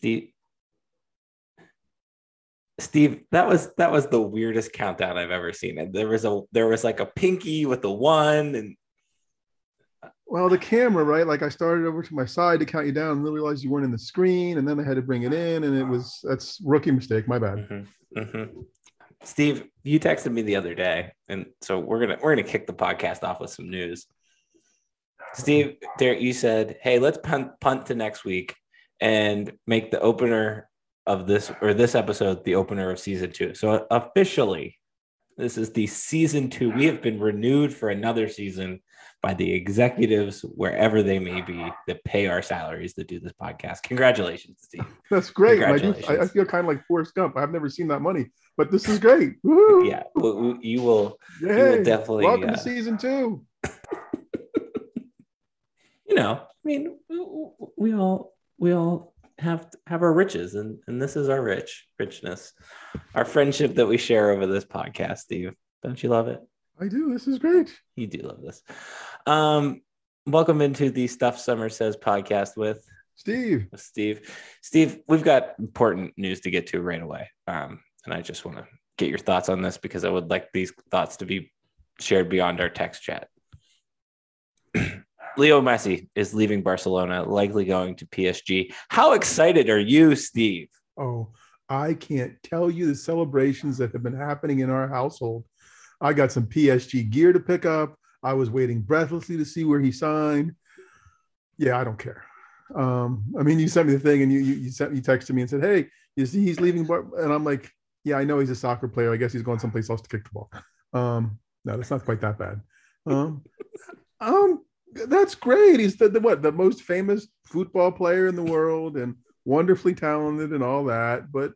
Steve. Steve, that was that was the weirdest countdown I've ever seen. And there was a there was like a pinky with a one and well, the camera, right? Like I started over to my side to count you down and then realized you weren't in the screen, and then I had to bring it in, and it was that's rookie mistake. My bad. Mm-hmm, mm-hmm. Steve, you texted me the other day, and so we're gonna we're gonna kick the podcast off with some news. Steve, there you said, "Hey, let's punt punt to next week and make the opener of this or this episode the opener of season two. So officially, this is the season two. We have been renewed for another season by the executives wherever they may be that pay our salaries to do this podcast. Congratulations, Steve. That's great. I, I, feel kind of like Forrest Gump. I've never seen that money, but this is great. Woo-hoo. Yeah, well, you will. you will definitely. Welcome uh, to season two. you know, I mean, we all we all have have our riches, and and this is our rich richness, our friendship that we share over this podcast. Steve, don't you love it? I do. This is great. You do love this. Um, welcome into the Stuff Summers Says podcast with Steve. Steve. Steve, we've got important news to get to right away. Um, and I just want to get your thoughts on this because I would like these thoughts to be shared beyond our text chat. Leo Messi is leaving Barcelona, likely going to PSG. How excited are you, Steve? Oh, I can't tell you the celebrations that have been happening in our household I got some PSG gear to pick up. I was waiting breathlessly to see where he signed. Yeah, I don't care. Um, I mean, you sent me the thing and you you, you sent you texted me and said, "Hey, you see he's leaving," and I'm like, "Yeah, I know he's a soccer player. I guess he's going someplace else to kick the ball." Um, no, that's not quite that bad. Um, um, that's great. He's the, the what the most famous football player in the world and wonderfully talented and all that. But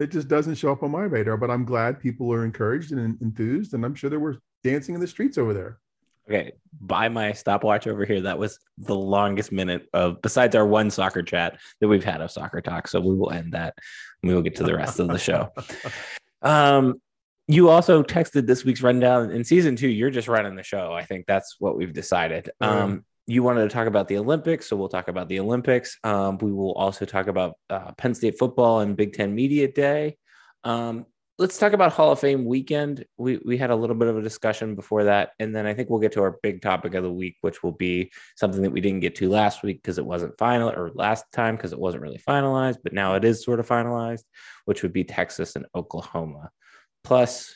it just doesn't show up on my radar. But I'm glad people are encouraged and enthused, and I'm sure there were dancing in the streets over there. Okay, by my stopwatch over here, that was the longest minute of besides our one soccer chat that we've had of soccer talk. So we will end that. We will get to the rest of the show. Um, you also texted this week's rundown in season two. You're just running the show. I think that's what we've decided. Um, you wanted to talk about the Olympics, so we'll talk about the Olympics. Um, we will also talk about uh, Penn State football and Big Ten Media Day. Um, let's talk about Hall of Fame weekend. We we had a little bit of a discussion before that, and then I think we'll get to our big topic of the week, which will be something that we didn't get to last week because it wasn't final, or last time because it wasn't really finalized, but now it is sort of finalized, which would be Texas and Oklahoma. Plus,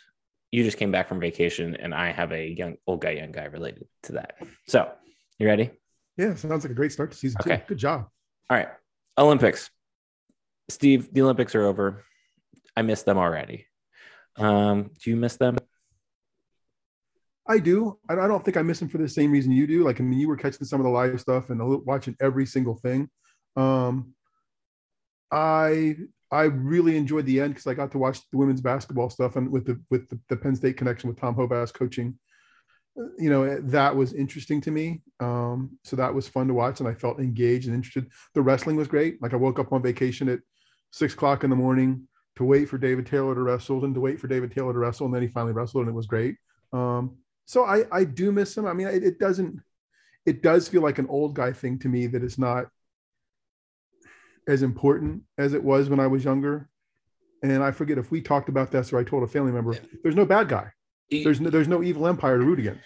you just came back from vacation, and I have a young old guy, young guy related to that. So you ready? Yeah, sounds like a great start to season okay. two. Good job. All right. Olympics. Steve, the Olympics are over. I miss them already. Um, do you miss them? I do. I don't think I miss them for the same reason you do. Like, I mean, you were catching some of the live stuff and watching every single thing. Um, I I really enjoyed the end because I got to watch the women's basketball stuff and with the with the, the Penn State connection with Tom Hovasse coaching. You know that was interesting to me. Um, so that was fun to watch and i felt engaged and interested. The wrestling was great. Like i woke up on vacation at six o'clock in the morning to wait for david taylor to wrestle and to wait for david taylor to wrestle and then he finally wrestled and it was great. Um, so i i do miss him. I mean it, it doesn't it does feel like an old guy thing to me that it's not as important as it was when i was younger and i forget if we talked about this or i told a family member there's no bad guy there's no there's no evil empire to root against.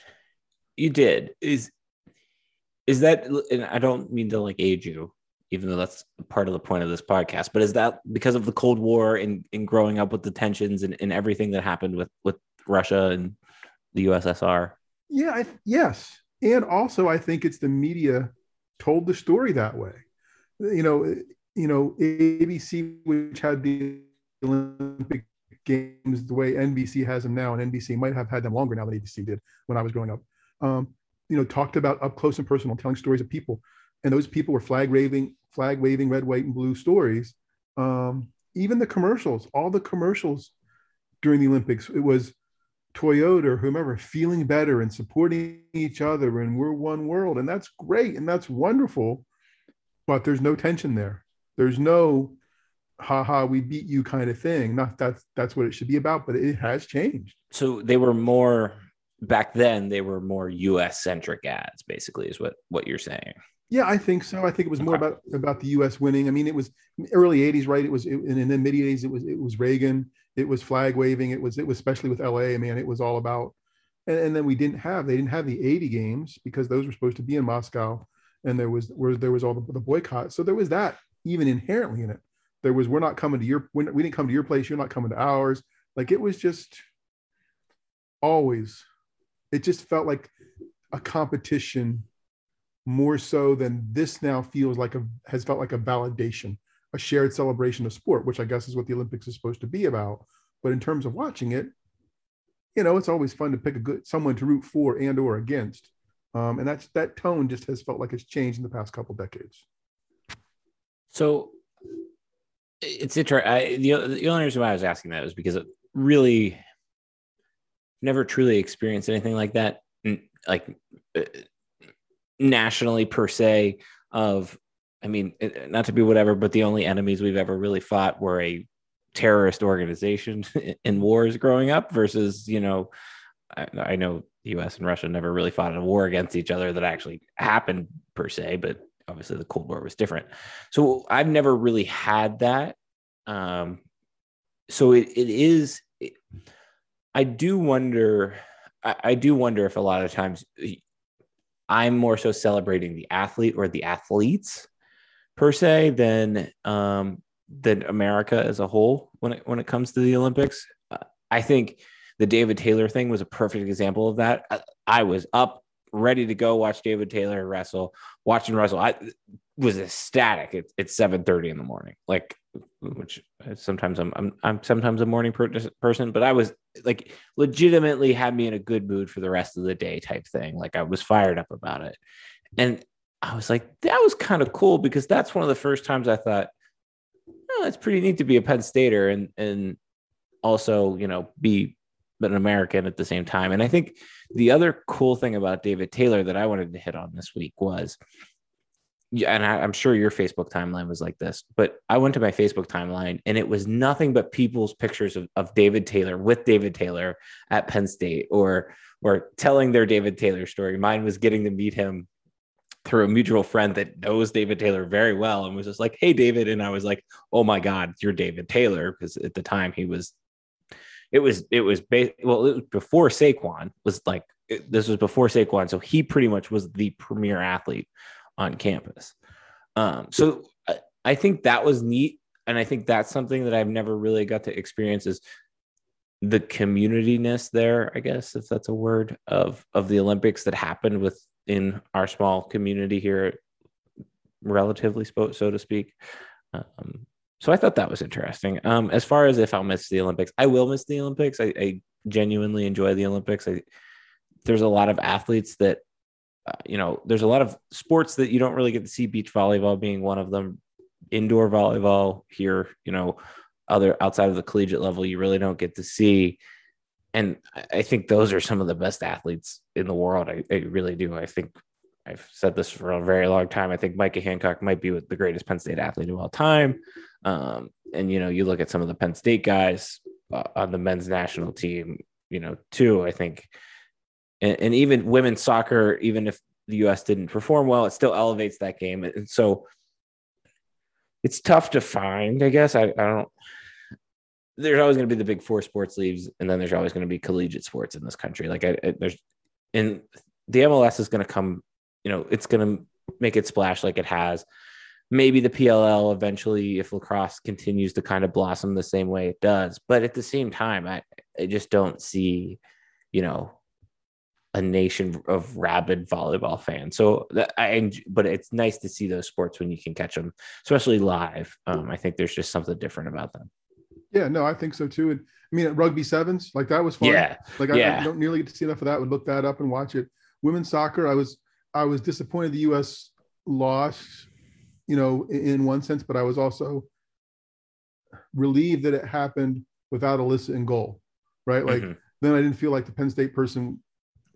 You did. Is is that and I don't mean to like age you, even though that's part of the point of this podcast, but is that because of the Cold War and, and growing up with the tensions and, and everything that happened with with Russia and the USSR? Yeah, I, yes. And also I think it's the media told the story that way. You know, you know, ABC, which had the Olympic games the way NBC has them now, and NBC might have had them longer now than ABC did when I was growing up. Um, you know, talked about up close and personal, telling stories of people, and those people were flag waving, flag waving, red, white, and blue stories. Um, even the commercials, all the commercials during the Olympics, it was Toyota or whomever feeling better and supporting each other, and we're one world, and that's great and that's wonderful. But there's no tension there. There's no ha ha we beat you kind of thing not that's that's what it should be about but it has changed so they were more back then they were more us centric ads basically is what what you're saying Yeah, I think so. I think it was more about about the U.S. winning. I mean, it was early '80s, right? It was, it, and in the mid '80s, it was it was Reagan. It was flag waving. It was it was especially with L.A. I mean, it was all about. And, and then we didn't have they didn't have the '80 games because those were supposed to be in Moscow, and there was where there was all the, the boycott. So there was that even inherently in it. There was we're not coming to your we didn't come to your place. You're not coming to ours. Like it was just always. It just felt like a competition more so than this now feels like a has felt like a validation, a shared celebration of sport, which I guess is what the Olympics is supposed to be about. But in terms of watching it, you know, it's always fun to pick a good someone to root for and or against. Um, and that's that tone just has felt like it's changed in the past couple decades. So it's interesting. The, the only reason why I was asking that was because it really never truly experienced anything like that, like uh, nationally per se of i mean not to be whatever but the only enemies we've ever really fought were a terrorist organization in wars growing up versus you know I, I, know the us and russia never really fought in a war against each other that actually happened per se but obviously the cold war was different so i've never really had that um so it, it is it, i do wonder I, I do wonder if a lot of times I'm more so celebrating the athlete or the athletes per se than um, than America as a whole when it when it comes to the Olympics. I think the David Taylor thing was a perfect example of that. I, I, was up ready to go watch David Taylor wrestle, watching wrestle. I was ecstatic. It's it's seven thirty in the morning, like which uh, sometimes I'm I'm I'm sometimes a morning per- person, but I was like legitimately had me in a good mood for the rest of the day type thing. Like I was fired up about it. And I was like, that was kind of cool because that's one of the first times I thought, oh, it's pretty neat to be a Penn Stater and and also, you know, be an American at the same time. And I think the other cool thing about David Taylor that I wanted to hit on this week was and I, am sure your Facebook timeline was like this, but I went to my Facebook timeline and it was nothing but people's pictures of, of David Taylor with David Taylor at Penn State or or telling their David Taylor story. Mine was getting to meet him through a mutual friend that knows David Taylor very well and was just like, "Hey, David," and I was like, "Oh my God, you're David Taylor," because at the time he was, it was it was ba- well, it was before Saquon was like it, this was before Saquon, so he pretty much was the premier athlete on campus. Um, so I, I think that was neat. And I think that's something that I've never really got to experience is the communityness there, I guess, if that's a word of, of the Olympics that happened within our small community here, relatively so to speak. Um, so I thought that was interesting. Um, as far as if I'll miss the Olympics, I will miss the Olympics. I, I genuinely enjoy the Olympics. I, there's a lot of athletes that uh, you know, there's a lot of sports that you don't really get to see, beach volleyball being one of them, indoor volleyball here, you know, other outside of the collegiate level, you really don't get to see. And I think those are some of the best athletes in the world. I, I really do. I think I've said this for a very long time. I think Micha Hancock might be the greatest Penn State athlete of all time. Um, and you know, you look at some of the Penn State guys uh, on the men's national team, you know, too. I think and, and even women's soccer, even if the U.S. didn't perform well, it still elevates that game. And so it's tough to find, I guess. I, I don't. There's always going to be the big four sports leagues, and then there's always going to be collegiate sports in this country. Like I, I there's, and the MLS is going to come. You know, it's going to make it splash like it has. Maybe the PLL eventually, if lacrosse continues to kind of blossom the same way it does. But at the same time, I, I just don't see, you know, a nation of rabid volleyball fans. So that I, but it's nice to see those sports when you can catch them, especially live. Um, I think there's just something different about them. Yeah, no, I think so too. And I mean, rugby sevens, like that was fun. Yeah, like I, I, don't nearly get to see enough of that. Would look that up and watch it. Women's soccer, I was I was disappointed the U.S. lost, you know, in, one sense, but I was also relieved that it happened without Alyssa in goal. Right, like. Mm-hmm. Then I didn't feel like the Penn State person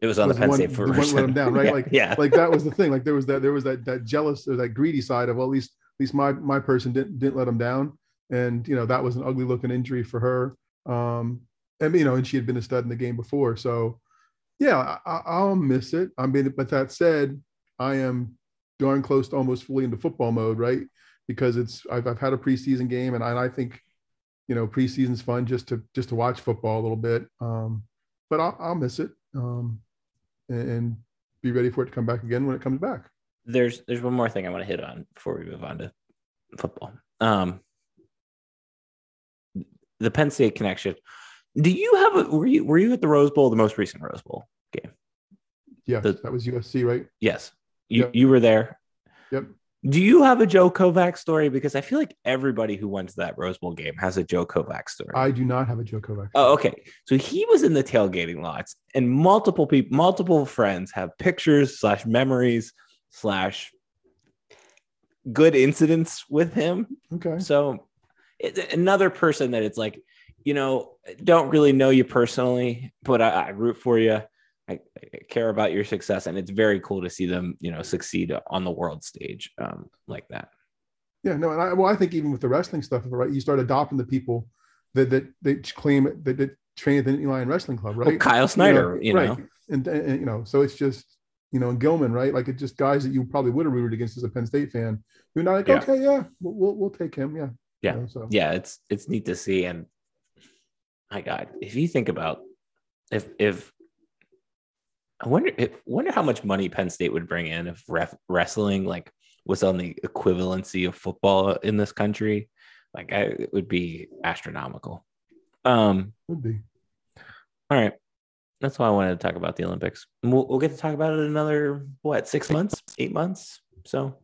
it was on was the Penn one, State version. let him down, right? yeah, like, yeah, like that was the thing. Like there was that, there was that, that jealous or that greedy side of, well, at least, at least my, my person didn't, didn't let him down. And, you know, that was an ugly looking injury for her. Um, and, you know, and she had been a stud in the game before. So yeah, I, will miss it. I mean, but that said, I am darn close to almost fully into football mode, right? Because it's I've, I've had a preseason game, and I, I think you know preseason's fun just to just to watch football a little bit. Um, but I'll, I'll miss it um, and, and be ready for it to come back again when it comes back. There's there's one more thing I want to hit on before we move on to football. Um, the Penn State connection. Do you have a were you were you at the Rose Bowl, the most recent Rose Bowl game? Yeah, The- that was USC, right? Yes. You Yep. you were there. Yep. Do you have a Joe Kovac story? Because I feel like everybody who went to that Rose Bowl game has a Joe Kovac story. I do not have a Joe Kovac. Oh, okay. So he was in the tailgating lots, and multiple people, multiple friends have pictures slash memories slash good incidents with him. Okay. So another person that it's like, you know, don't really know you personally, but I, I root for you. I, I care about your success, and it's very cool to see them, you know, succeed on the world stage um, like that. Yeah, no, and I, well, I think even with the wrestling stuff, right? You start adopting the people that that they claim that, that train at the Nittany Lion Wrestling Club, right? Well, Kyle Snyder, you know, right. And, and, and, you know, so it's just you know, and Gilman, right? Like it's just guys that you probably would have rooted against as a Penn State fan. You're not like, Yeah. okay, yeah, we'll, we'll we'll take him, yeah, Yeah. You know, so yeah, it's it's neat to see. And my God, if you think about if if I wonder if wonder how much money Penn State would bring in if ref, wrestling like was on the equivalency of football in this country. Like I, it would be astronomical. Um, would be. all right. That's why I wanted to talk about the Olympics. We'll, we'll get to talk about it in another what six months, eight months. So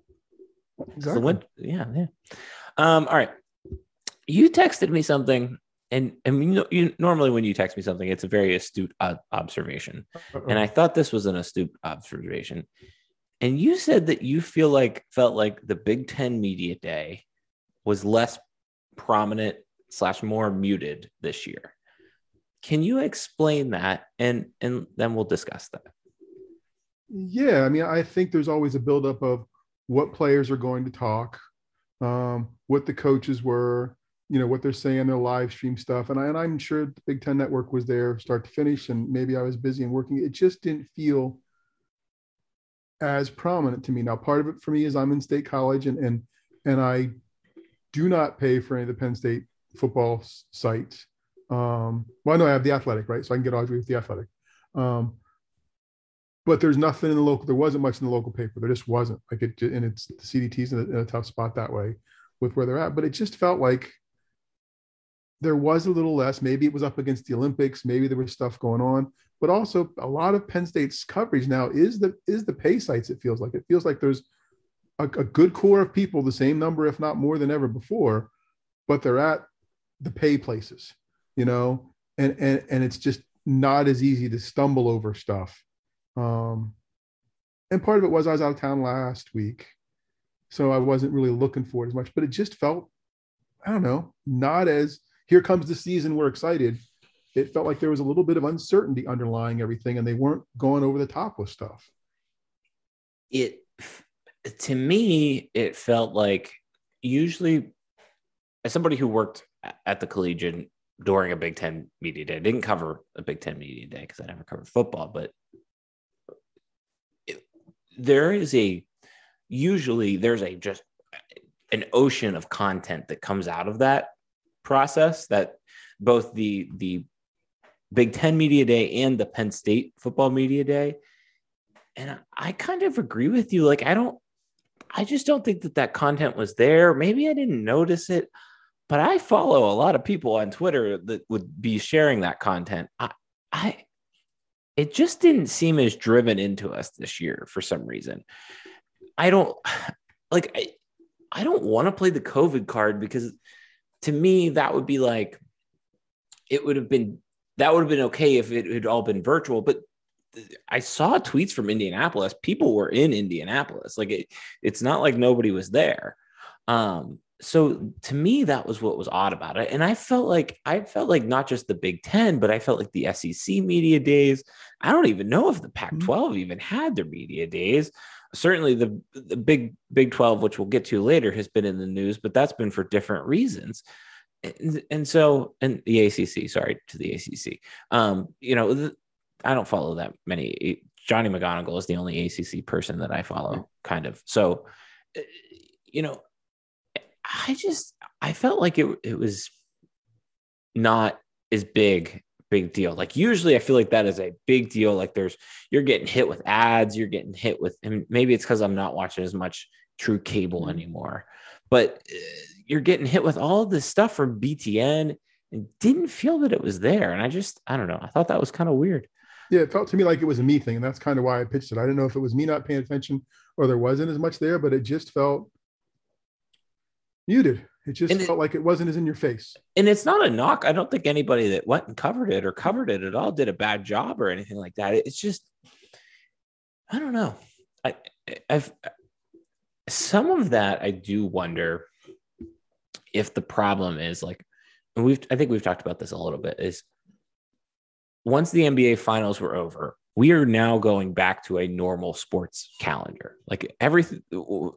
so Exactly. when, yeah, yeah. Um, all right. You texted me something, and and you know, you normally when you text me something, it's a very astute uh, observation, and I thought this was an astute observation. And you said that you feel like felt like the Big Ten media day was less prominent slash more muted this year. Can you explain that, and and then we'll discuss that. Yeah, I mean, I think there's always a buildup of what players are going to talk, um, what the coaches were, you know, what they're saying, their live stream stuff. And, I, and I'm sure the Big Ten Network was there start to finish, and maybe I was busy and working. It just didn't feel as prominent to me. Now, part of it for me is I'm in state college, and and and I do not pay for any of the Penn State football sites. Um, well, no, I have the athletic, right? So I can get Audrey with the athletic. Um, but there's nothing in the local. There wasn't much in the local paper. There just wasn't. Like it, and it's the CDT's in a, in a tough spot that way with where they're at. But it just felt like there was a little less. Maybe it was up against the Olympics. Maybe there was stuff going on. But also, a lot of Penn State's coverage now is the is the pay sites. It feels like it feels like there's a, a good core of people, the same number, if not more than ever before, but they're at the pay places, you know, and and and it's just not as easy to stumble over stuff. Um, and part of it was I was out of town last week, so I wasn't really looking for it as much. But it just felt, I don't know, not as here comes the season. We're excited. It felt like there was a little bit of uncertainty underlying everything, and they weren't going over the top with stuff. it to me it felt like usually as somebody who worked at the Collegian during a big 10 media day I didn't cover a big 10 media day because i never covered football but it, there is a usually there's a just an ocean of content that comes out of that process that both the the big 10 media day and the penn state football media day and I- I kind of agree with you. Like, I don't, I just don't think that that content was there. Maybe I didn't notice it, but I follow a lot of people on Twitter that would be sharing that content. I, I, it just didn't seem as driven into us this year for some reason. I don't like, I, I don't want to play the COVID card because to me, that would be like, it would have been, that would have been okay if it had all been virtual, but I saw tweets from Indianapolis. People were in Indianapolis. Like it, it's not like nobody was there. Um, so to me, that was what was odd about it. And I felt like I felt like not just the Big Ten, but I felt like the SEC media days. I don't even know if the Pac-12 even had their media days. Certainly, the the Big Big 12, which we'll get to later, has been in the news, but that's been for different reasons. And, and so, and the ACC, sorry to the ACC. Um, you know, the, I don't follow that many Johnny McGonigal is the only ACC person that I follow, kind of. So, uh, you know, I just I felt like it it was not as big big deal. Like usually I feel like that is a big deal. Like there's you're getting hit with ads, you're getting hit with and maybe it's because I'm not watching as much true cable mm-hmm. anymore. But uh, you're getting hit with all this stuff from BTN and didn't feel that it was there. And I just I don't know. I thought that was kind of weird. Yeah, it felt to me like it was a me thing, and that's kind of why I pitched it. I didn't know if it was me not paying attention or there wasn't as much there, but it just felt muted. It just and felt it, like it wasn't as in your face. And it's not a knock. I don't think anybody that went and covered it or covered it at all did a bad job or anything like that. It's just, I don't know. I, I've some of that. I do wonder if the problem is like, and we've. I think we've talked about this a little bit. Is once the NBA finals were over, we are now going back to a normal sports calendar. Like everything,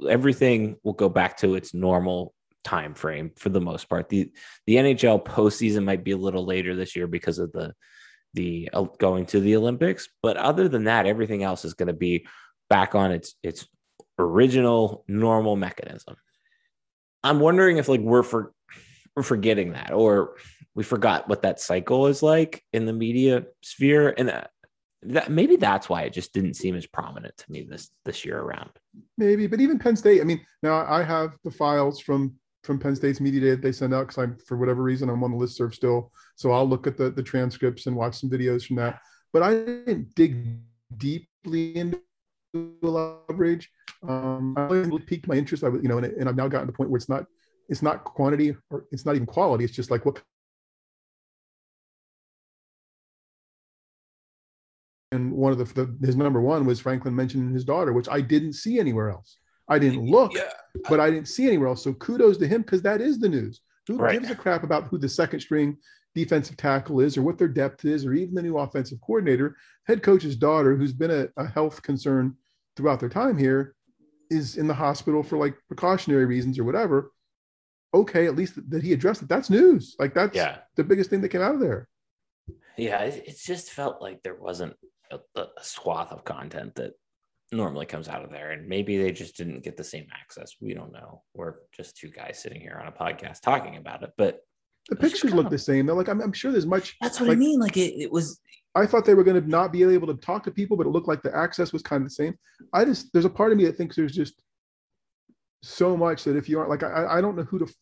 everything will go back to its normal time frame for the most part. The the NHL postseason might be a little later this year because of the the uh, going to the Olympics, but other than that, everything else is going to be back on its its original normal mechanism. I'm wondering if like we're for we're forgetting that or we forgot what that cycle is like in the media sphere and uh, that maybe that's why it just didn't seem as prominent to me this this year around. Maybe, but even Penn State. I mean, now I have the files from from Penn State's media day that they send out because I'm for whatever reason I'm on the list serve still. So I'll look at the the transcripts and watch some videos from that. But I didn't dig deeply into Bridge. Um, I piqued my interest. I was, you know, and, and I've now gotten to the point where it's not it's not quantity or it's not even quality. It's just like what and one of the, the, his number one was Franklin mentioning his daughter, which I didn't see anywhere else. I didn't look, yeah. but I didn't see anywhere else. So kudos to him because that is the news. Who right. gives a crap about who the second string defensive tackle is or what their depth is or even the new offensive coordinator? Head coach's daughter, who's been a, a health concern throughout their time here, is in the hospital for like precautionary reasons or whatever. Okay, at least that he addressed it. That's news. Like that's yeah. the biggest thing that came out of there. Yeah, it, it just felt like there wasn't a, a swath of content that normally comes out of there. And maybe they just didn't get the same access. We don't know. We're just two guys sitting here on a podcast talking about it. But the pictures look of, the same. They're like, I'm, I'm, sure there's much. That's what like, I mean. Like it, it was. I thought they were going to not be able to talk to people, but it looked like the access was kind of the same. I just, there's a part of me that thinks there's just so much that if you aren't like, I, I don't know who to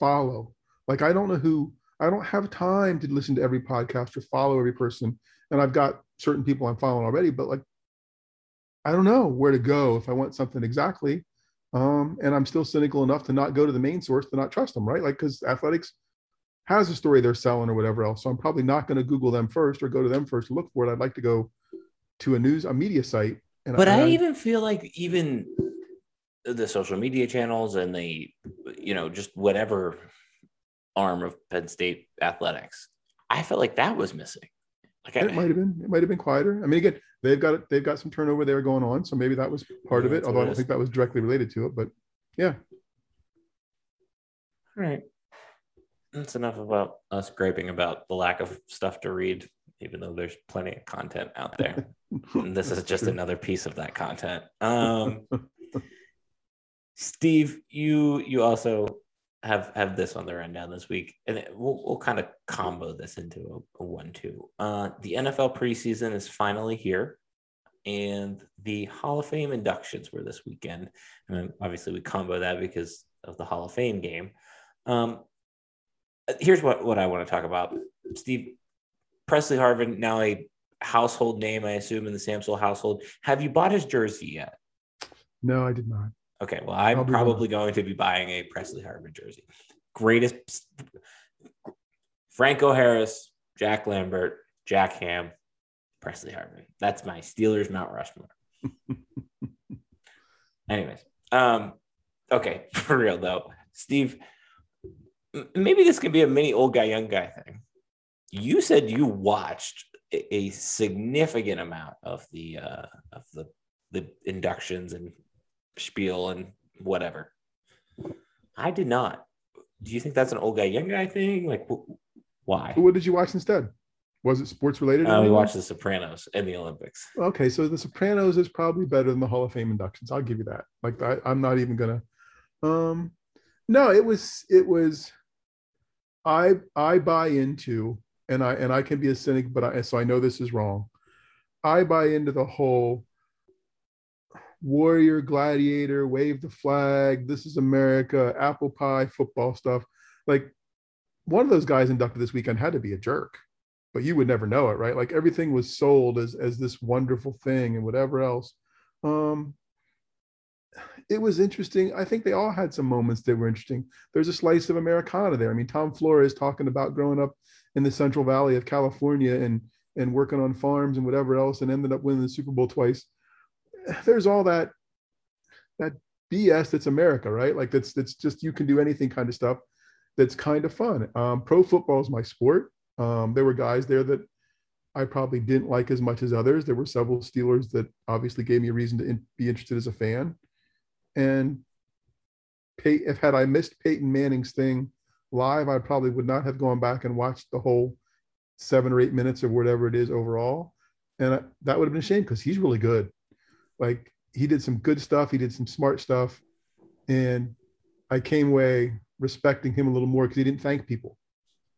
follow. Like, I don't know who, I don't have time to listen to every podcast or follow every person. And I've got certain people I'm following already, but like I don't know where to go if I want something exactly. Um, and I'm still cynical enough to not go to the main source to not trust them, right? Like, because athletics has a story they're selling or whatever else. So I'm probably not going to Google them first or go to them first to look for it. I'd like to go to a news, a media site. And but I, I even feel like even the social media channels and the, you know, just whatever arm of Penn State athletics, I felt like that was missing. Like it might have been, it might have been quieter. I mean, again, they've got they've got some turnover there going on, so maybe that was part yeah, of it. Although I don't think that was directly related to it, but yeah. All right, that's enough about us griping about the lack of stuff to read, even though there's plenty of content out there. and this is just another piece of that content. Um, Steve, you you also have have this on the rundown this week, and we'll we'll kind of combo this into a, a one-two. Uh, the NFL preseason is finally here, and the Hall of Fame inductions were this weekend, and obviously we combo that because of the Hall of Fame game. Um, here's what what I want to talk about, Steve Pressley Harvin, now a household name, I assume, in the Sampsell household. Have you bought his jersey yet? No, I did not. Okay, well, I'm probably going to be buying a Pressley Harvin jersey. Greatest Franco Harris, Jack Lambert, Jack Ham, Pressley Harvin. That's my Steelers Mount Rushmore. Anyways, um, okay, for real though, Steve, maybe this could be a mini old guy, young guy thing. You said you watched a, a significant amount of the uh, of the the inductions and spiel and whatever. I did not. Do you think that's an old guy, young guy thing? Like, wh- why? What did you watch instead? Was it sports related? Uh, we watched The Sopranos and the Olympics. Okay, so The Sopranos is probably better than the Hall of Fame inductions. I'll give you that. Like I, I'm not even gonna. Um, no, it was it was. I I buy into and I and I can be a cynic, but I so I know this is wrong. I buy into the whole warrior, gladiator, wave the flag, this is America, apple pie, football stuff. Like one of those guys inducted this weekend had to be a jerk but you would never know it, right? Like everything was sold as as this wonderful thing and whatever else. Um, it was interesting. I think they all had some moments that were interesting. There's a slice of Americana there. I mean, Tom Flores talking about growing up in the Central Valley of California and and working on farms and whatever else, and ended up winning the Super Bowl twice. There's all that that BS that's America, right? Like that's that's just you can do anything kind of stuff. That's kind of fun. Um, pro football is my sport. Um, there were guys there that I probably didn't like as much as others. There were several Steelers that obviously gave me a reason to in, be interested as a fan. And Pey- if had I missed Peyton Manning's thing live, I probably would not have gone back and watched the whole seven or eight minutes or whatever it is overall. And I, that would have been a shame because he's really good. Like he did some good stuff. He did some smart stuff. And I came away respecting him a little more because he didn't thank people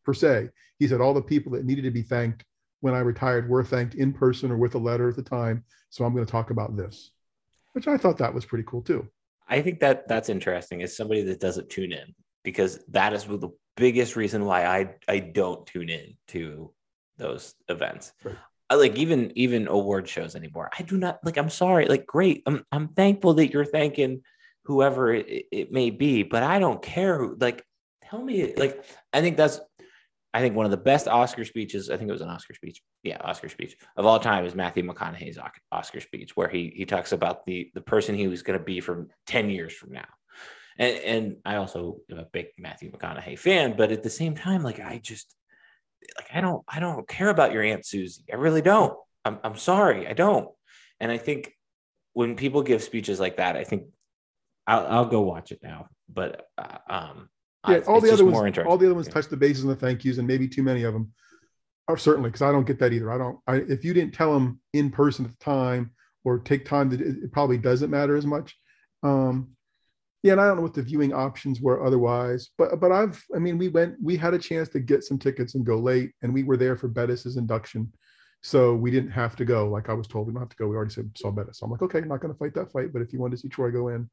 per se. He said all the people that needed to be thanked when I retired were thanked in person or with a letter at the time. So I'm going to talk about this, which I thought that was pretty cool too. I think that that's interesting as somebody that doesn't tune in because that is the biggest reason why I I don't tune in to those events. Right. Like even even award shows anymore. I do not like. I'm sorry. Like, great. I'm I'm thankful that you're thanking whoever it, it may be, but I don't care. who. Like, tell me. Like, I think that's I think one of the best Oscar speeches, I think it was an Oscar speech. Yeah, Oscar speech of all time is Matthew McConaughey's Oscar speech, where he he talks about the the person he was going to be from 10 years from now. And, and I also am a big Matthew McConaughey fan, but at the same time, like I just like I don't I don't care about your Aunt Susie. I really don't. I'm I'm sorry, I don't. And I think when people give speeches like that, I think I'll, I'll go watch it now. But uh, um, yeah, all the other ones, all the other ones touch the bases on the thank yous, and maybe too many of them. Are certainly because I don't get that either. I don't. I, if you didn't tell them in person at the time or take time, to, it probably doesn't matter as much. Um, yeah, and I don't know what the viewing options were otherwise, but but I've. I mean, we went. We had a chance to get some tickets and go late, and we were there for Bettis's induction, so we didn't have to go. Like I was told, we don't have to go. We already said, saw Bettis. So I'm like, okay, I'm not going to fight that fight, but if you want to see Troy go in,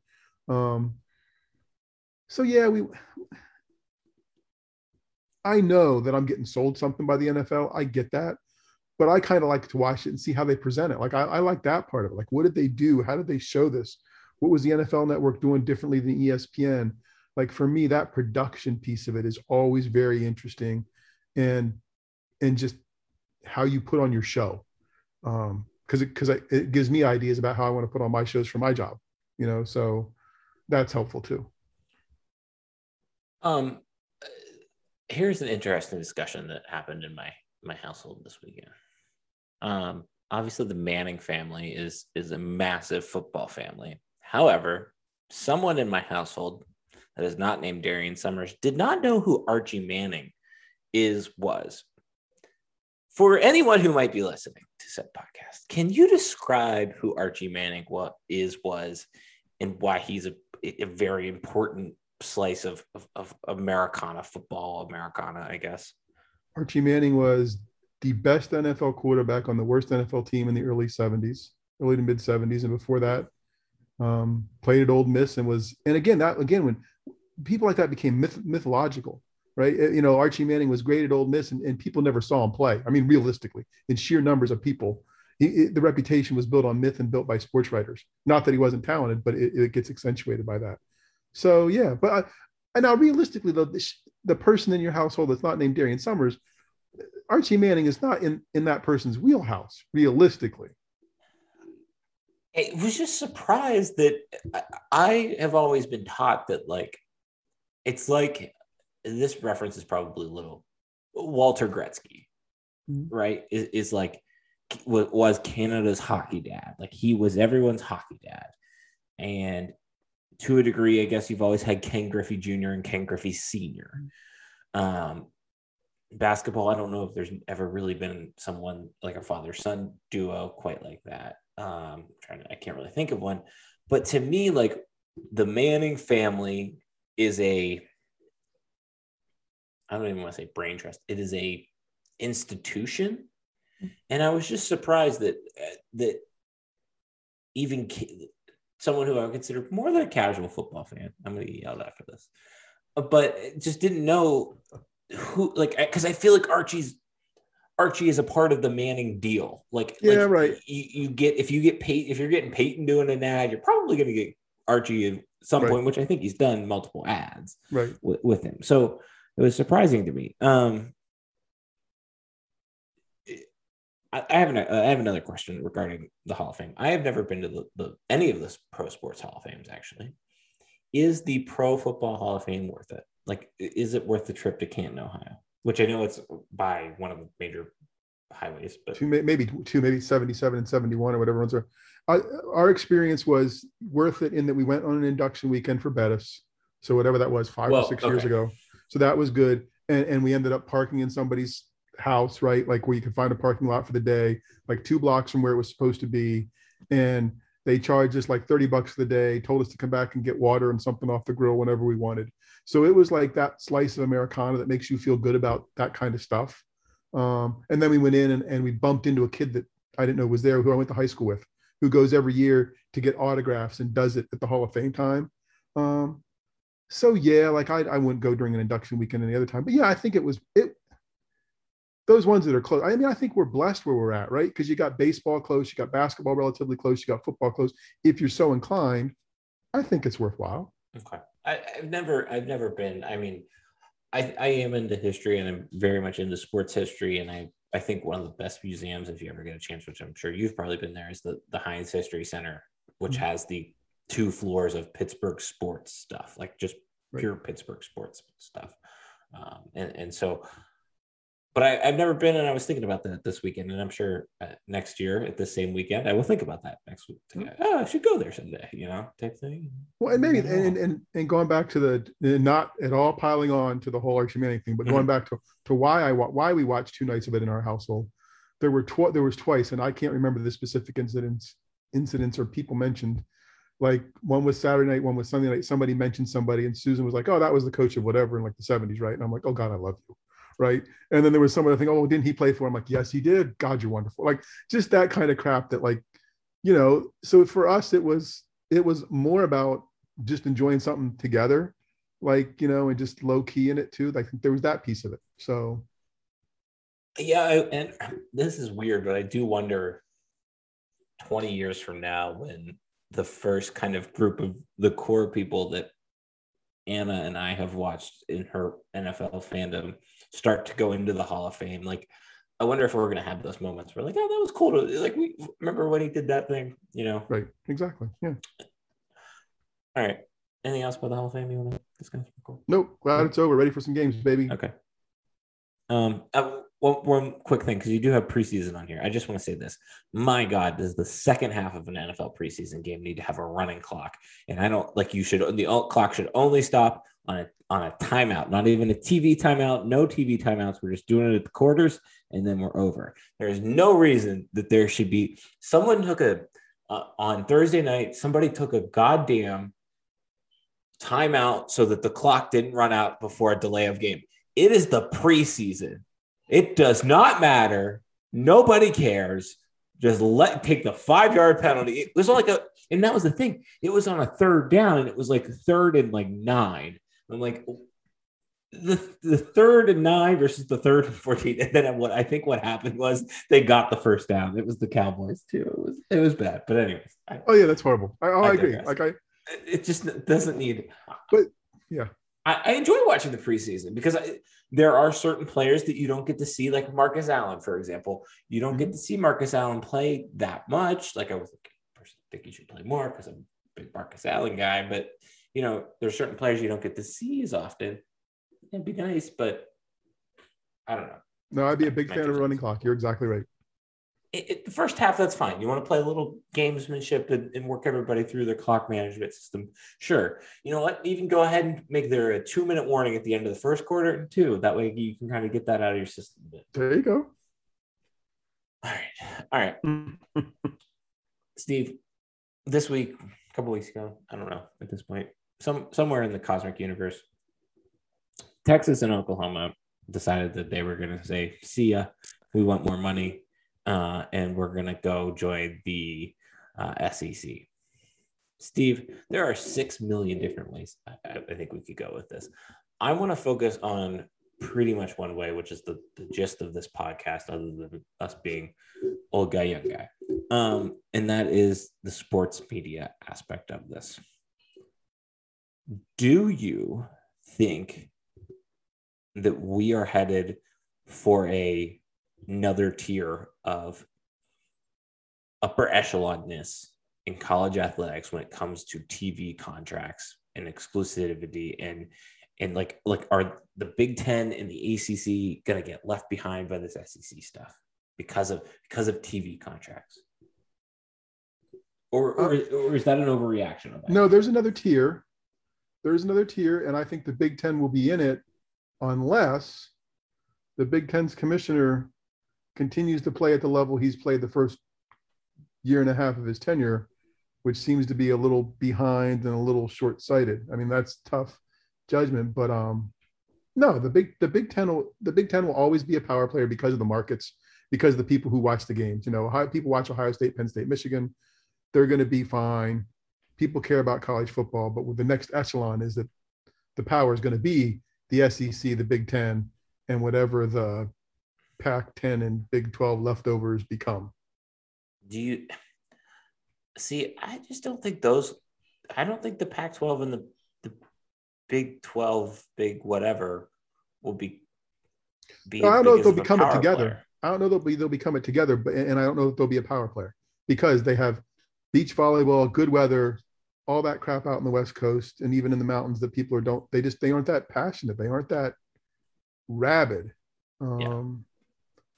um, so yeah, we I know that I'm getting sold something by the NFL. I get that. But I kind of like to watch it and see how they present it. Like I, I like that part of it. Like, what did they do? How did they show this? What was the NFL network doing differently than ESPN? Like for me, that production piece of it is always very interesting and and just how you put on your show. Um, because it because it gives me ideas about how I want to put on my shows for my job, you know. So that's helpful too. Um, here's an interesting discussion that happened in my my household this weekend. Um, obviously, the Manning family is is a massive football family. However, someone in my household that is not named Darian Summers did not know who Archie Manning is was. For anyone who might be listening to said podcast, can you describe who Archie Manning what is was and why he's a, a very important slice of, of, of Americana football, Americana, I guess. Archie Manning was the best NFL quarterback on the worst NFL team in the early 70s, early to mid 70s. And before that, um, played at Ole Miss and was, and again, that again, when people like that became myth, mythological, right? You know, Archie Manning was great at Ole Miss and, and people never saw him play. I mean, realistically, in sheer numbers of people, he, it, the reputation was built on myth and built by sports writers. Not that he wasn't talented, but it, it gets accentuated by that. So yeah, but I, and now realistically, though, the, the person in your household that's not named Darian Summers, Archie Manning is not in in that person's wheelhouse. Realistically, I was just surprised that I have always been taught that like it's like this reference is probably a little Walter Gretzky, mm-hmm. right? Is, is like was Canada's hockey dad. Like he was everyone's hockey dad, and to a degree, I guess you've always had Ken Griffey Jr. and Ken Griffey Sr. Um, basketball, I don't know if there's ever really been someone like a father son duo quite like that. Um, trying to, I can't really think of one, but to me, like the Manning family is a, I don't even want to say brain trust. It is a institution, and I was just surprised that that even someone who I would consider more than a casual football fan. I'm going to get yelled for this, but just didn't know who like because I feel like Archie's Archie is a part of the Manning deal. Like, yeah, like right. You, you get if you get Peyton, if you're getting Peyton doing an ad, you're probably going to get Archie at some right. point, which I think he's done multiple ads right with, with him. So it was surprising to me. Um, I, I have an, I have another question regarding the Hall of Fame. I have never been to the, the any of the pro sports Hall of Fames actually. Is the Pro Football Hall of Fame worth it? Like, is it worth the trip to Canton, Ohio? Which I know it's by one of the major highways, but two, maybe two, maybe 77 and 71 or whatever ones are. I, our experience was worth it in that we went on an induction weekend for Bettis. So whatever that was, five well, or six okay. years ago. So that was good. And, and we ended up parking in somebody's house, right? Like where you could find a parking lot for the day, like two blocks from where it was supposed to be. And they charged us like 30 bucks for the day, told us to come back and get water and something off the grill whenever we wanted. So it was like that slice of Americana that makes you feel good about that kind of stuff. Um, and then we went in and, and we bumped into a kid that I didn't know was there, who I went to high school with, who goes every year to get autographs and does it at the Hall of Fame time. Um, so yeah, like I, I wouldn't go during an induction weekend any other time, but yeah, I think it was it. Those ones that are close. I mean, I think we're blessed where we're at, right? Because you got baseball close, you got basketball relatively close, you got football close. If you're so inclined, I think it's worthwhile. Okay. I, have never, I've never been. I mean, I, I am into history and I'm very much into sports history. And I, I think one of the best museums, if you ever get a chance, which I'm sure you've probably been there, is the the Heinz History Center, which mm-hmm. has the two floors of Pittsburgh sports stuff, like just right. pure Pittsburgh sports stuff. Um, and and so but I, have never been, and I was thinking about that this weekend, and I'm sure uh, next year at the same weekend I will think about that next week. Mm-hmm. Oh, I should go there someday, you know, type thing. Well, and maybe and, and and going back to the not at all piling on to the whole Archie Manning thing, but mm-hmm. going back to to why I why we watched two nights of it in our household. There were tw- there was twice, and I can't remember the specific incidents incidents or people mentioned. Like one was Saturday night, one was Sunday night. Somebody mentioned somebody, and Susan was like, "Oh, that was the coach of whatever in like the '70s, right?" And I'm like, "Oh God, I love you." Right? And then there was some other thing, oh, didn't he play for him? Like, yes, he did. God, you're wonderful. Like just that kind of crap that like, you know, so for us, it was it was more about just enjoying something together, like, you know, and just low key in it too. Like there was that piece of it. So yeah, and this is weird, but I do wonder 20 years from now when the first kind of group of the core people that Anna and I have watched in her NFL fandom start to go into the Hall of Fame. Like, I wonder if we're going to have those moments where, like, oh, that was cool. To, like, we remember when he did that thing, you know? Right. Exactly. Yeah. All right. Anything else about the Hall of Fame you want to discuss? Cool. Nope. Glad it's over. Ready for some games, baby. Okay. Um, uh, one, one quick thing because you do have preseason on here. I just want to say this. My God, does the second half of an NFL preseason game need to have a running clock? And I don't like you should the clock should only stop on a on a timeout, not even a TV timeout, no TV timeouts. We're just doing it at the quarters and then we're over. There's no reason that there should be someone took a uh, on Thursday night, somebody took a goddamn timeout so that the clock didn't run out before a delay of game. It is the preseason. It does not matter. Nobody cares. Just let take the five yard penalty. It was like a, and that was the thing. It was on a third down, and it was like third and like nine. I'm like, the the third and nine versus the third and fourteen. And then what I think what happened was they got the first down. It was the Cowboys too. It was it was bad. But anyways. I, oh yeah, that's horrible. I, oh, I, I agree. Like I, it just doesn't need. But yeah, I, I enjoy watching the preseason because I, there are certain players that you don't get to see, like Marcus Allen, for example. You don't get mm-hmm. to see Marcus Allen play that much. Like I was like, I think he should play more because I'm a big Marcus Allen guy. But you know, there's certain players you don't get to see as often. It'd be nice, but I don't know. No, I'd be a big fan of running clock. You're exactly right. It, it, the first half, that's fine. You want to play a little gamesmanship and, and, work everybody through their clock management system. Sure. You know what? Even go ahead and make there a two minute warning at the end of the first quarter and two. That way you can kind of get that out of your system. There you go. All right. All right. Steve, this week, a couple weeks ago, I don't know at this point, some somewhere in the cosmic universe, Texas and Oklahoma decided that they were going to say, "See ya, we want more money, uh, and we're going to go join the uh, SEC." Steve, there are six million different ways I, I think we could go with this. I want to focus on pretty much one way, which is the, the gist of this podcast, other than us being old guy, young guy. Um, and that is the sports media aspect of this. Do you think that we are headed for a another tier of upper echelonness in college athletics when it comes to TV contracts and exclusivity and and like like are the Big Ten and the ACC gonna get left behind by this SEC stuff because of because of TV contracts? Or or, uh, or is that an overreaction of that? No, there's another tier. There's another tier, and I think the Big Ten will be in it unless the Big Ten's commissioner continues to play at the level he's played the first year and a half of his tenure, which seems to be a little behind and a little short-sighted. I mean, that's tough judgment, but um, no, the big the Big Ten will the Big Ten will always be a power player because of the markets, because the people who watch the games. You know, Ohio, people watch Ohio State, Penn State, Michigan. They're going to be fine. People care about college football, but the next echelon is that the power is going to be the SEC, the Big Ten, and whatever the Pac-10 and Big 12 leftovers become. Do you see? I just don't think those. I don't think the Pac-12 and the the Big 12, Big whatever will be. be no, I don't know if they'll become it together. Player. I don't know they'll be they'll become it together, but and I don't know if they'll be a power player because they have beach volleyball, good weather, all that crap out in the West Coast and even in the mountains that people are don't they just they aren't that passionate. They aren't that rabid. Um, yeah.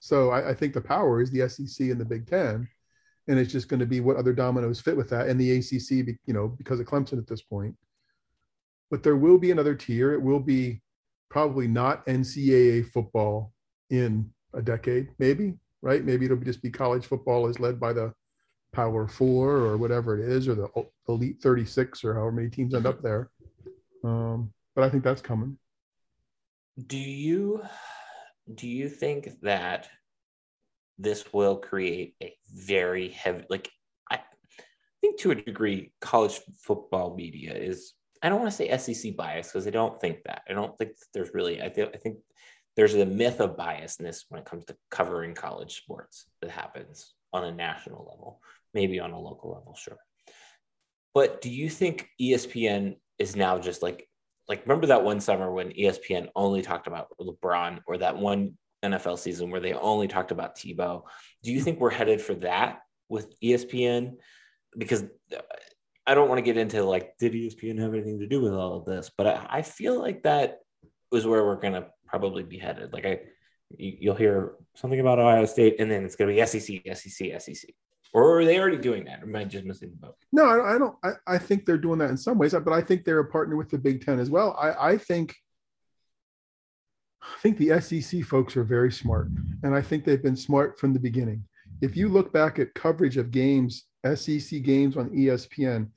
So I, I, think the power is the SEC and the Big Ten, and it's just going to be what other dominoes fit with that. And the ACC, you know, because of Clemson at this point, but there will be another tier. It will be probably not NCAA football in a decade, maybe, right? Maybe it'll just be college football is led by the Power Four or whatever it is, or the Elite 36 or however many teams end up there. Um, but I think that's coming. Do you do you think that this will create a very heavy like I think to a degree college football media is I don't want to say SEC bias because I don't think that. I don't think there's really. I think I think there's a myth of biasness when it comes to covering college sports that happens on a national level, maybe on a local level, sure. But do you think ESPN is now just like like remember that one summer when ESPN only talked about LeBron or that one NFL season where they only talked about Tebow? Do you think we're headed for that with ESPN? Because uh, I don't want to get into like, did ESPN have anything to do with all of this? But I, I feel like that was where we're going to probably be headed. Like, I, you, will hear something about Ohio State, and then it's going to be SEC, SEC, SEC. Or are they already doing that? Or am I just missing the boat? No, I, I don't. I, I think they're doing that in some ways, but I think they're a partner with the Big Ten as well. I, I think I think the SEC folks are very smart, and I think they've been smart from the beginning. If you look back at coverage of games SEC games on ESPN,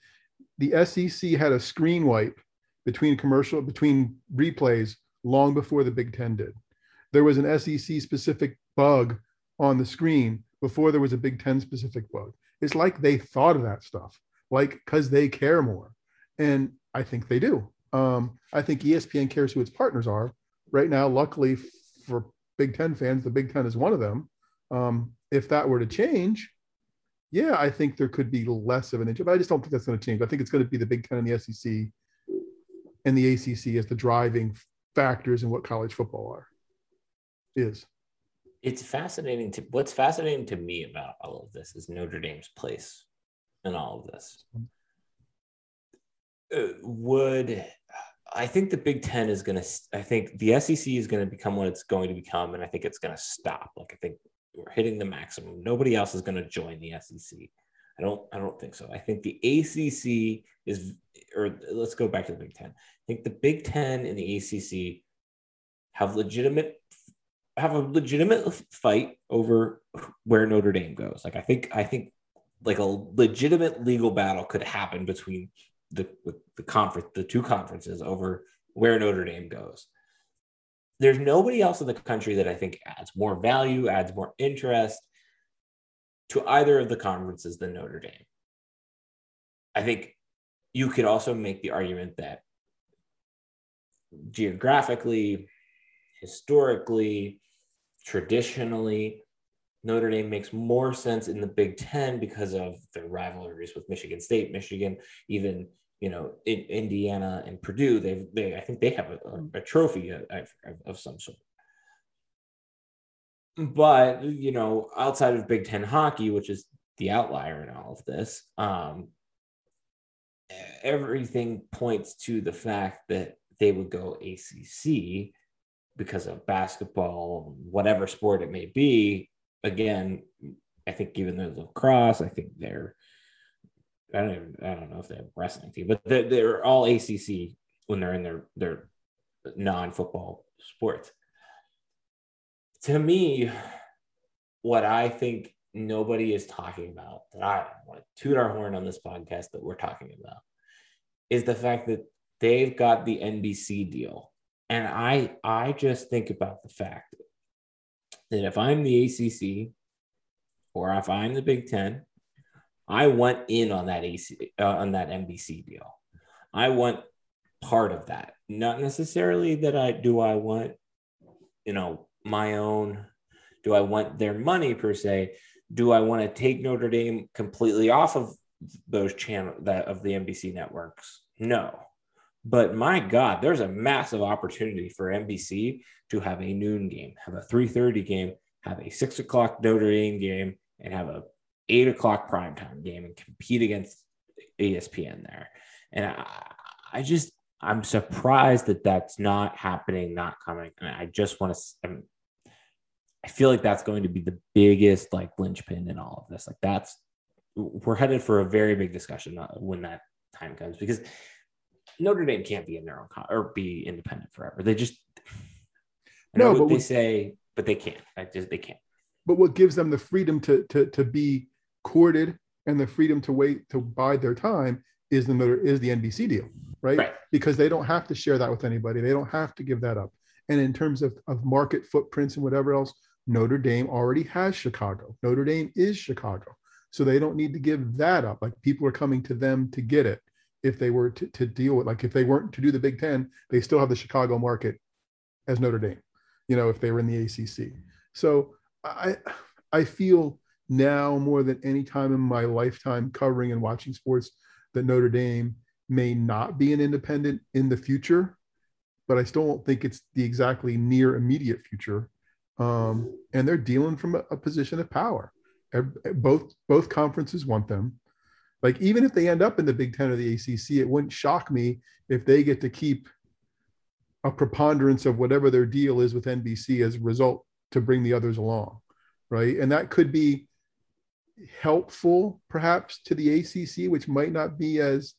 the SEC had a screen wipe between commercial between replays long before the Big Ten did. There was an SEC specific bug on the screen before there was a Big Ten specific bug. It's like they thought of that stuff, like because they care more, and I think they do. Um, I think ESPN cares who its partners are right now. Luckily for Big Ten fans, the Big Ten is one of them. Um, if that were to change, yeah, I think there could be less of an inch, but I just don't think that's going to change. I think it's going to be the Big Ten and the SEC and the ACC as the driving factors in what college football are is. It's fascinating to what's fascinating to me about all of this is Notre Dame's place in all of this. Uh, would I think the Big Ten is going to, I think the SEC is going to become what it's going to become. And I think it's going to stop. Like, I think we're hitting the maximum. Nobody else is going to join the SEC. I don't I don't think so. I think the ACC is or let's go back to the Big 10. I think the Big 10 and the ACC have legitimate have a legitimate fight over where Notre Dame goes. Like I think I think like a legitimate legal battle could happen between the the conference the two conferences over where Notre Dame goes. There's nobody else in the country that I think adds more value, adds more interest to either of the conferences than Notre Dame. I think you could also make the argument that geographically, historically, traditionally, Notre Dame makes more sense in the Big Ten because of their rivalries with Michigan State, Michigan, even you know in Indiana and Purdue. They they I think they have a, a, a trophy of, of some sort. But you know, outside of Big Ten hockey, which is the outlier in all of this, um, everything points to the fact that they would go ACC because of basketball, whatever sport it may be. Again, I think even though lacrosse, I think they're I don't even, I don't know if they have wrestling team, but they're, they're all ACC when they're in their their non-football sports. To me, what I think nobody is talking about that I want to toot our horn on this podcast that we're talking about is the fact that they've got the NBC deal. And I I just think about the fact that if I'm the ACC or if I'm the Big 10, I want in on that AC uh, on that NBC deal. I want part of that. Not necessarily that I do I want you know my own do I want their money per se? Do I want to take Notre Dame completely off of those channel that of the NBC networks? No. But my God, there's a massive opportunity for NBC to have a noon game, have a 3:30 game, have a six o'clock Notre Dame game, and have a eight o'clock primetime game and compete against ESPN there. And I, I just I'm surprised that that's not happening, not coming. And I just want to. I feel like that's going to be the biggest like linchpin in all of this. Like that's we're headed for a very big discussion uh, when that time comes because Notre Dame can't be in their own con- or be independent forever. They just no, but they say, but they can't. I just they can't. But what gives them the freedom to to to be courted and the freedom to wait to bide their time is the is the NBC deal, right? right? Because they don't have to share that with anybody. They don't have to give that up. And in terms of, of market footprints and whatever else, Notre Dame already has Chicago. Notre Dame is Chicago. So they don't need to give that up. Like people are coming to them to get it if they were to, to deal with like if they weren't to do the Big Ten, they still have the Chicago market as Notre Dame, you know, if they were in the ACC. So I I feel now more than any time in my lifetime covering and watching sports that Notre Dame may not be an independent in the future, but I still don't think it's the exactly near immediate future. Um, and they're dealing from a, a position of power. Both both conferences want them. Like even if they end up in the Big Ten or the ACC, it wouldn't shock me if they get to keep a preponderance of whatever their deal is with NBC as a result to bring the others along, right? And that could be helpful perhaps to the ACC, which might not be as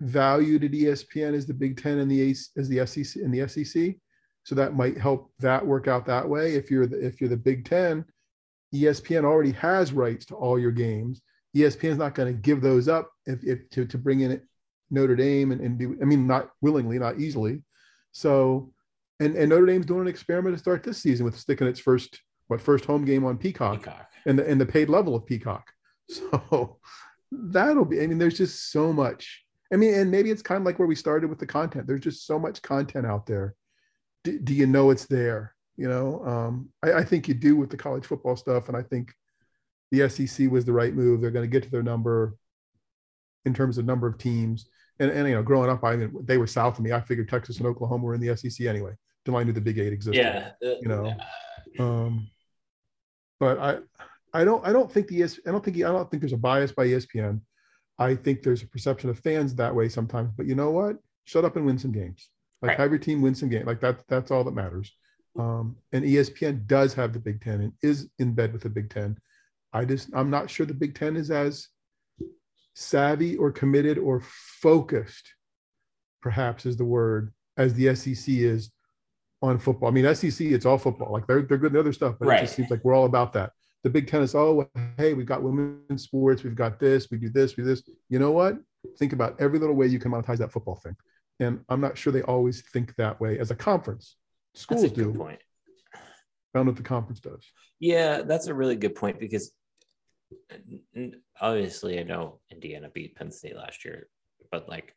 valued at ESPN as the Big Ten and the as the SEC and the SEC. So that might help that work out that way. If you're the, if you're the Big Ten, ESPN already has rights to all your games. ESPN is not going to give those up if, if to, to bring in Notre Dame and, and do, I mean, not willingly, not easily. So, and, and Notre Dame's doing an experiment to start this season with sticking its first, what, first home game on Peacock, Peacock. and the, and the paid level of Peacock. So that'll be, I mean, there's just so much. I mean, and maybe it's kind of like where we started with the content. There's just so much content out there. Do, do you know it's there? You know, um, I, I think you do with the college football stuff. And I think the SEC was the right move. They're going to get to their number in terms of number of teams. And, and you know, growing up, I mean, they were south of me. I figured Texas and Oklahoma were in the SEC anyway. Until I knew the Big Eight existed. Yeah, you know. Um, but I, I don't, I don't think the ES, I don't think, I don't think there's a bias by ESPN. I think there's a perception of fans that way sometimes. But you know what? Shut up and win some games. Like right. have your team win some games. Like that, that's all that matters. Um, and ESPN does have the Big Ten and is in bed with the Big Ten. I just I'm not sure the Big Ten is as savvy or committed or focused, perhaps is the word, as the SEC is on football. I mean, SEC, it's all football. Like they're they're good in other stuff, but right. it just seems like we're all about that. The Big Ten is, oh, hey, we've got women's sports, we've got this, we do this, we do this. You know what? Think about every little way you can monetize that football thing. And I'm not sure they always think that way as a conference. Schools a do. Point. I don't know if the conference does. Yeah, that's a really good point because obviously I know Indiana beat Penn State last year, but like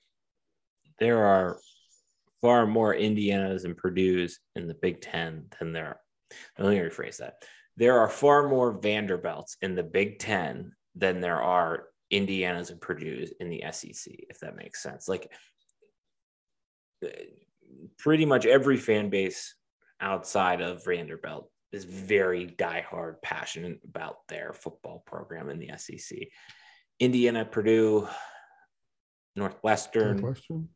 there are far more Indianas and Purdue's in the Big Ten than there are. Let me rephrase that. There are far more Vanderbilts in the Big Ten than there are Indianas and Purdue's in the SEC, if that makes sense. Like pretty much every fan base outside of Vanderbilt is very diehard, passionate about their football program in the SEC. Indiana, Purdue, Northwestern, Northwestern.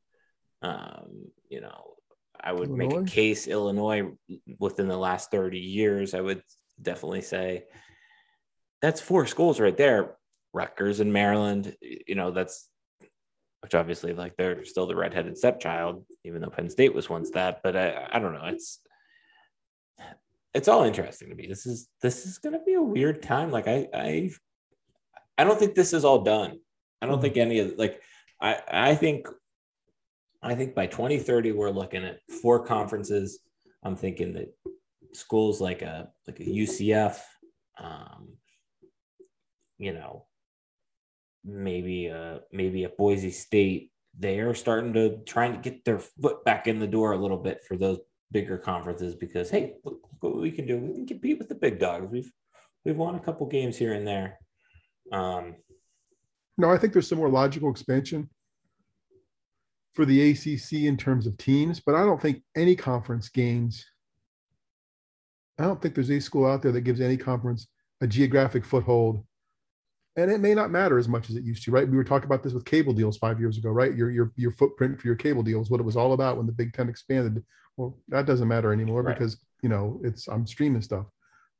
Um, you know, I would Illinois? make a case Illinois within the last 30 years. I would definitely say that's four schools right there. Rutgers and Maryland, you know, that's which obviously like they're still the redheaded stepchild, even though Penn State was once that. But I, I don't know. It's it's all interesting to me. This is this is gonna be a weird time. Like I I I don't think this is all done. I don't mm-hmm. think any of like I I think I think by 2030 we're looking at four conferences. I'm thinking that schools like a like a UCF, um, you know, maybe a maybe a Boise State. They are starting to trying to get their foot back in the door a little bit for those bigger conferences because hey, look what we can do. We can compete with the big dogs. We've we've won a couple games here and there. Um, no, I think there's some more logical expansion for the ACC in terms of teams, but I don't think any conference gains. I don't think there's a school out there that gives any conference a geographic foothold. And it may not matter as much as it used to, right? We were talking about this with cable deals five years ago, right? Your your your footprint for your cable deals, what it was all about when the Big Ten expanded. Well, that doesn't matter anymore right. because you know it's I'm streaming stuff.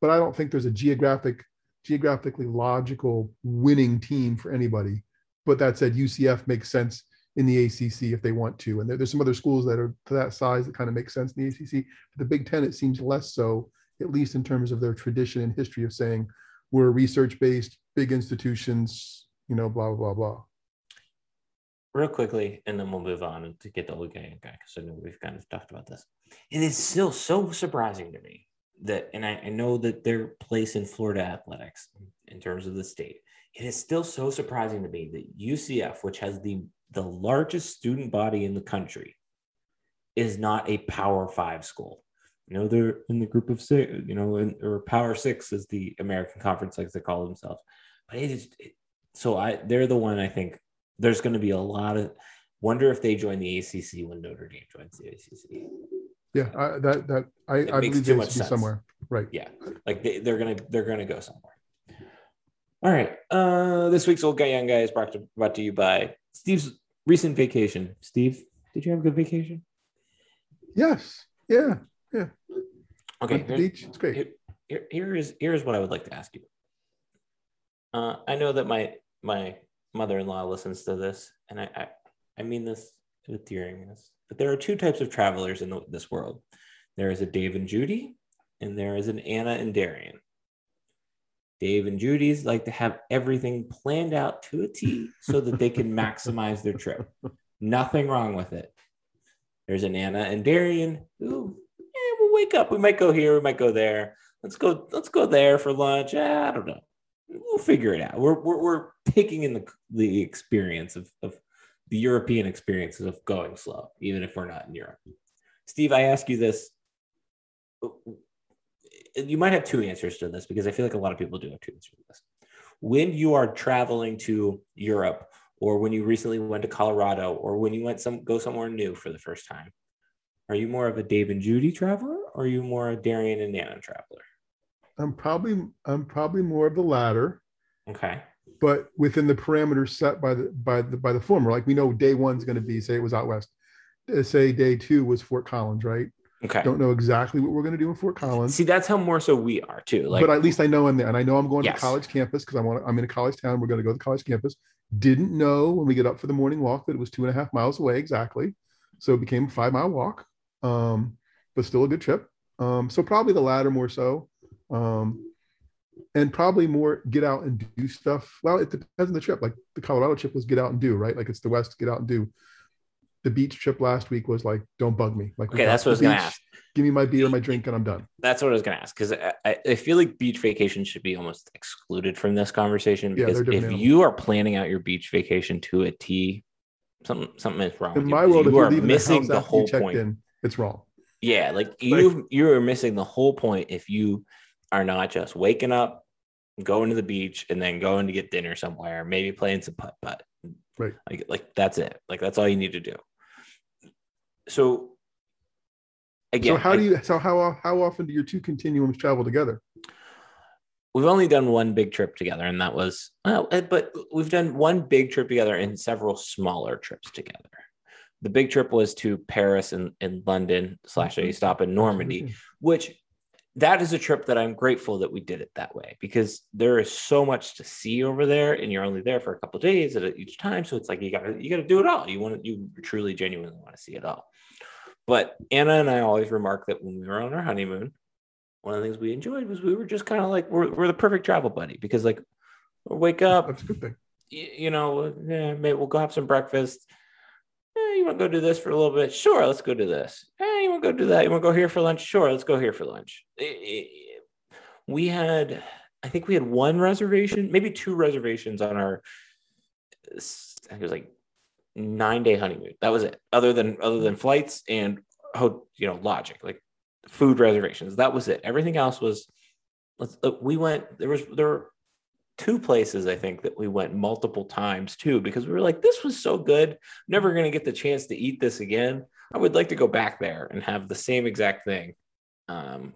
But I don't think there's a geographic, geographically logical winning team for anybody. But that said, UCF makes sense in the ACC if they want to. And there, there's some other schools that are to that size that kind of make sense in the ACC. But the Big Ten, it seems less so, at least in terms of their tradition and history of saying we're research based, big institutions, you know, blah, blah, blah, blah. Real quickly, and then we'll move on to get the Luke guy because I know we've kind of talked about this. It is still so surprising to me that, and I, I know that their place in Florida athletics in terms of the state, it is still so surprising to me that UCF, which has the the largest student body in the country is not a power five school. You know, they're in the group of six, you know, in, or power six is the American conference, like they call themselves. But it is it, so I they're the one I think there's going to be a lot of wonder if they join the ACC when Notre Dame joins the ACC. Yeah, I, that that I, I believe they should be somewhere. Right. Yeah, like they, they're gonna they're gonna go somewhere. All right. Uh, this week's old guy young guy is brought to, brought to you by Steve's recent vacation. Steve, did you have a good vacation? Yes. Yeah. Yeah. Okay. beach. It's great. Here, here is here is what I would like to ask you. Uh, I know that my my mother-in-law listens to this, and I I, I mean this with teariness. But there are two types of travelers in the, this world. There is a Dave and Judy, and there is an Anna and Darian. Dave and Judy's like to have everything planned out to a T so that they can maximize their trip. Nothing wrong with it. There's an Anna and Darian who, wake up. We might go here. We might go there. Let's go. Let's go there for lunch. I don't know. We'll figure it out. We're we're, we're taking in the the experience of of the European experiences of going slow, even if we're not in Europe. Steve, I ask you this you might have two answers to this because I feel like a lot of people do have two answers to this. When you are traveling to Europe, or when you recently went to Colorado, or when you went some go somewhere new for the first time, are you more of a Dave and Judy traveler, or are you more a Darian and Anna traveler? I'm probably I'm probably more of the latter. Okay. But within the parameters set by the by the by the former, like we know day one's going to be say it was out west, uh, say day two was Fort Collins, right? Okay. Don't know exactly what we're going to do in Fort Collins. See, that's how more so we are too. Like, but at least I know I'm there, and I know I'm going Yes. to college campus because I want. I'm in a college town. We're going to go to the college campus. Didn't know when we get up for the morning walk that it was two and a half miles away exactly, so it became a five mile walk. Um, but still a good trip. Um, so probably the latter more so, um, and probably more get out and do stuff. Well, it depends on the trip. Like the Colorado trip was get out and do right. Like it's the West get out and do. The beach trip last week was like don't bug me. Like Okay, that's what I was the gonna ask. Give me my beer, my drink, and I'm done. that's what I was going to ask because I, I, feel like beach vacation should be almost excluded from this conversation Yeah, because they're if animals. you are planning out your beach vacation to a T, something something is wrong. In my you. world, if you you're missing the, the, you whole point. in, it's wrong. Yeah, like you you are missing the whole point if you are not just waking up, going to the beach, and then going to get dinner somewhere, maybe playing some putt putt. Right. Like like that's it. Like that's all you need to do. So again, so how I- do you? So how how often do your two continuums travel together? we've only done one big trip together, and that was well, eh, but we've done one big trip together and several smaller trips together. The big trip was to Paris and, and London slash a mm-hmm. stop in Normandy, mm-hmm. which that is a trip that I'm grateful that we did it that way because there is so much to see over there, and you're only there for a couple of days at each time. So it's like you gotta you gotta do it all. You want to you truly genuinely want to see it all. But Anna and I always remark that when we were on our honeymoon, one of the things we enjoyed was we were just kind of like we're, we're the perfect travel buddy because like we'll wake up, That's a good thing. y- you know, yeah, maybe we'll go have some breakfast. Eh, you want to go do this for a little bit? Sure, let's go do this. Eh, you want to go do that? You want to go here for lunch? Sure, let's go here for lunch. Eh, eh, we had, I think we had one reservation, maybe two reservations on our. I think it was like nine day honeymoon. That was it. Other than other than flights and you know logic like food reservations. That was it. Everything else was. Let's. Uh, we went. There was there two places I think that we went multiple times too because we were like this was so good. Never going to get the chance to eat this again. I would like to go back there and have the same exact thing. Um,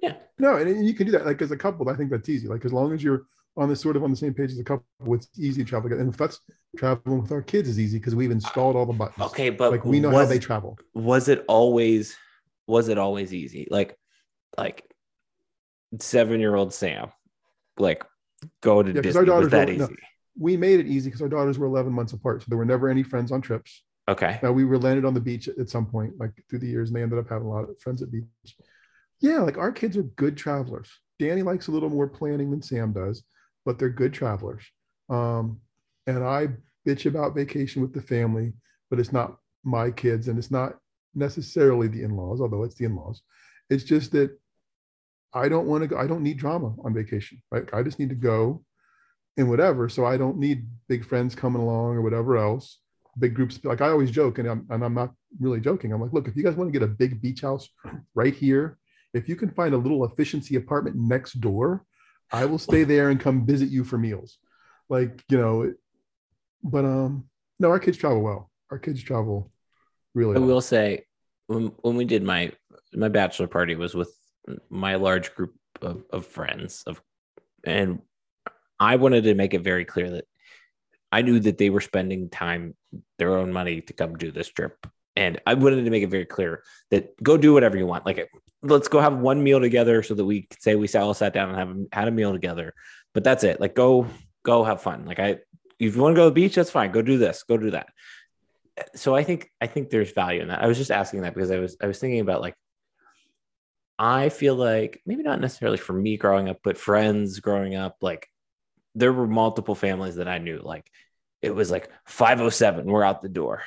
yeah. No, and you can do that. Like as a couple, I think that's easy. Like as long as you're on the sort of on the same page as a couple, it's easy to travel. And if that's traveling with our kids is easy because we've installed all the buttons. okay, but Like we know how they travel. was it always was it always easy like like seven year old sam like go to Yeah, our disney was daughters that were- no. easy We made it easy because our daughters were 11 months apart, so there were never any friends on trips. okay Now we were landed on the beach at some point, like through the years, and they ended up having a lot of friends at beach. Yeah, like our kids are good travelers. Danny likes a little more planning than Sam does, but they're good travelers. Um, and I bitch about vacation with the family, but it's not my kids, and it's not necessarily the in-laws, although it's the in-laws. It's just that I don't want to go. I don't need drama on vacation, right? I just need to go and whatever. So I don't need big friends coming along or whatever else big groups. Like I always joke, and I'm, and I'm not really joking. I'm like, look, if you guys want to get a big beach house right here, if you can find a little efficiency apartment next door, I will stay there and come visit you for meals. Like, you know, it- but um, no, our kids travel well. Our kids travel really i well. will say when, when we did my my bachelor party was with my large group of, of friends of and i wanted to make it very clear that i knew that they were spending time their own money to come do this trip. And i wanted to make it very clear that go do whatever you want. Like let's go have one meal together so that we could say we all sat down and have had a meal together. But that's it. Like go go have fun. Like i if you want to go to the beach that's fine. Go do this. Go do that. So i think i think there's value in that. I was just asking that because i was i was thinking about like i feel like maybe not necessarily for me growing up but friends growing up like there were multiple families that i knew like it was like 507 we're out the door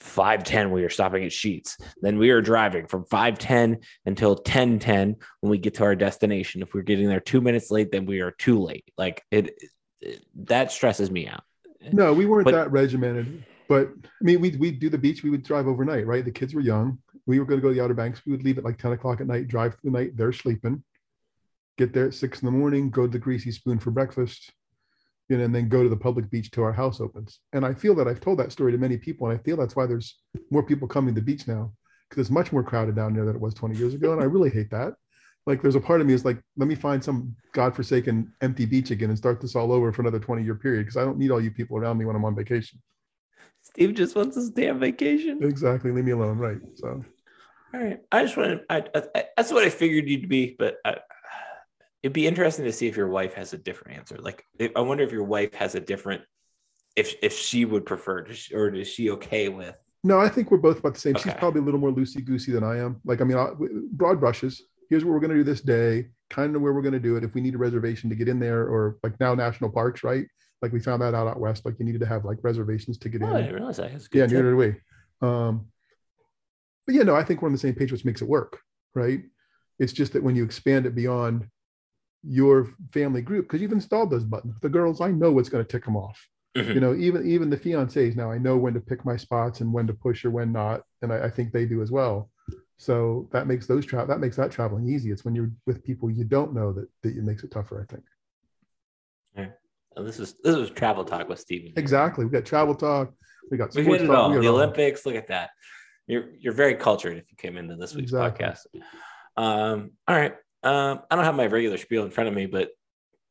510 we were stopping at Sheetz then we were driving from 510 until 1010 when we get to our destination if we're getting there two minutes late then we are too late like it, it that stresses me out No, we weren't But- that regimented. But I mean, we'd, we'd do the beach, we would drive overnight, right? The kids were young. We were going to go to the Outer Banks. We would leave at like 10 o'clock at night, drive through the night. They're sleeping. Get there at six in the morning, go to the Greasy Spoon for breakfast, you know, and then go to the public beach till our house opens. And I feel that I've told that story to many people. And I feel that's why there's more people coming to the beach now because it's much more crowded down there than it was 20 years ago. And I really hate that. Like there's a part of me is like, let me find some godforsaken empty beach again and start this all over for another 20 year period because I don't need all you people around me when I'm on vacation. Steve just wants his damn vacation Exactly. Leave me alone. Right. So All right. I just wanted, I, I, that's what I figured you'd be, but I, it'd be interesting to see if your wife has a different answer. Like, I wonder if your wife has a different, if if she would prefer, or is she okay with? No, I think we're both about the same. Okay. She's probably a little more loosey goosey than I am. Like, I mean, I, broad brushes. Here's what we're going to do this day, kind of where we're going to do it. If we need a reservation to get in there, or like now national parks, right? Like we found that out out west. Like you needed to have like reservations to get Oh, in. I didn't realize that. Yeah, good neither tip. did we. Um, but yeah, no, I think we're on the same page, which makes it work, right? It's just that when you expand it beyond your family group, because you've installed those buttons, the girls, I know what's going to tick them off. Mhm. You know, even even the fiancés now, I know when to pick my spots and when to push or when not, and I, I think they do as well. So that makes those travel that makes that traveling easy. It's when you're with people you don't know that that it makes it tougher. I think Oh, this is this was travel talk with Steven. exactly. We got travel talk, we got We hit it talk, all. The it all. Olympics. Look at that. You're you're very cultured if you came into this week's Exactly. podcast. Um, all right. Um, I don't have my regular spiel in front of me, but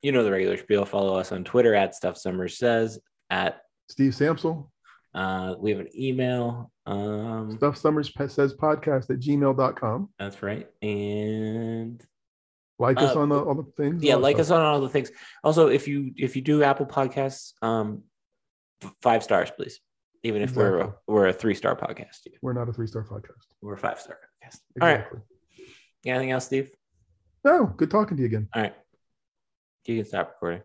you know the regular spiel. Follow us on Twitter at Stuff Summers Says. At Steve Sampsell, uh, we have an email. Um, Stuff Summers says podcast at gmail.com. that's right. And Like us Uh, on the all the things. yeah, like us on all the things. Also, if you if you do Apple Podcasts, um, five stars, please. Even if we're Exactly. we're a three star podcast, yeah. We're not a three star podcast. we're a five star podcast. All right. Exactly. Anything else, Steve? No, good talking to you again. All right. You can stop recording.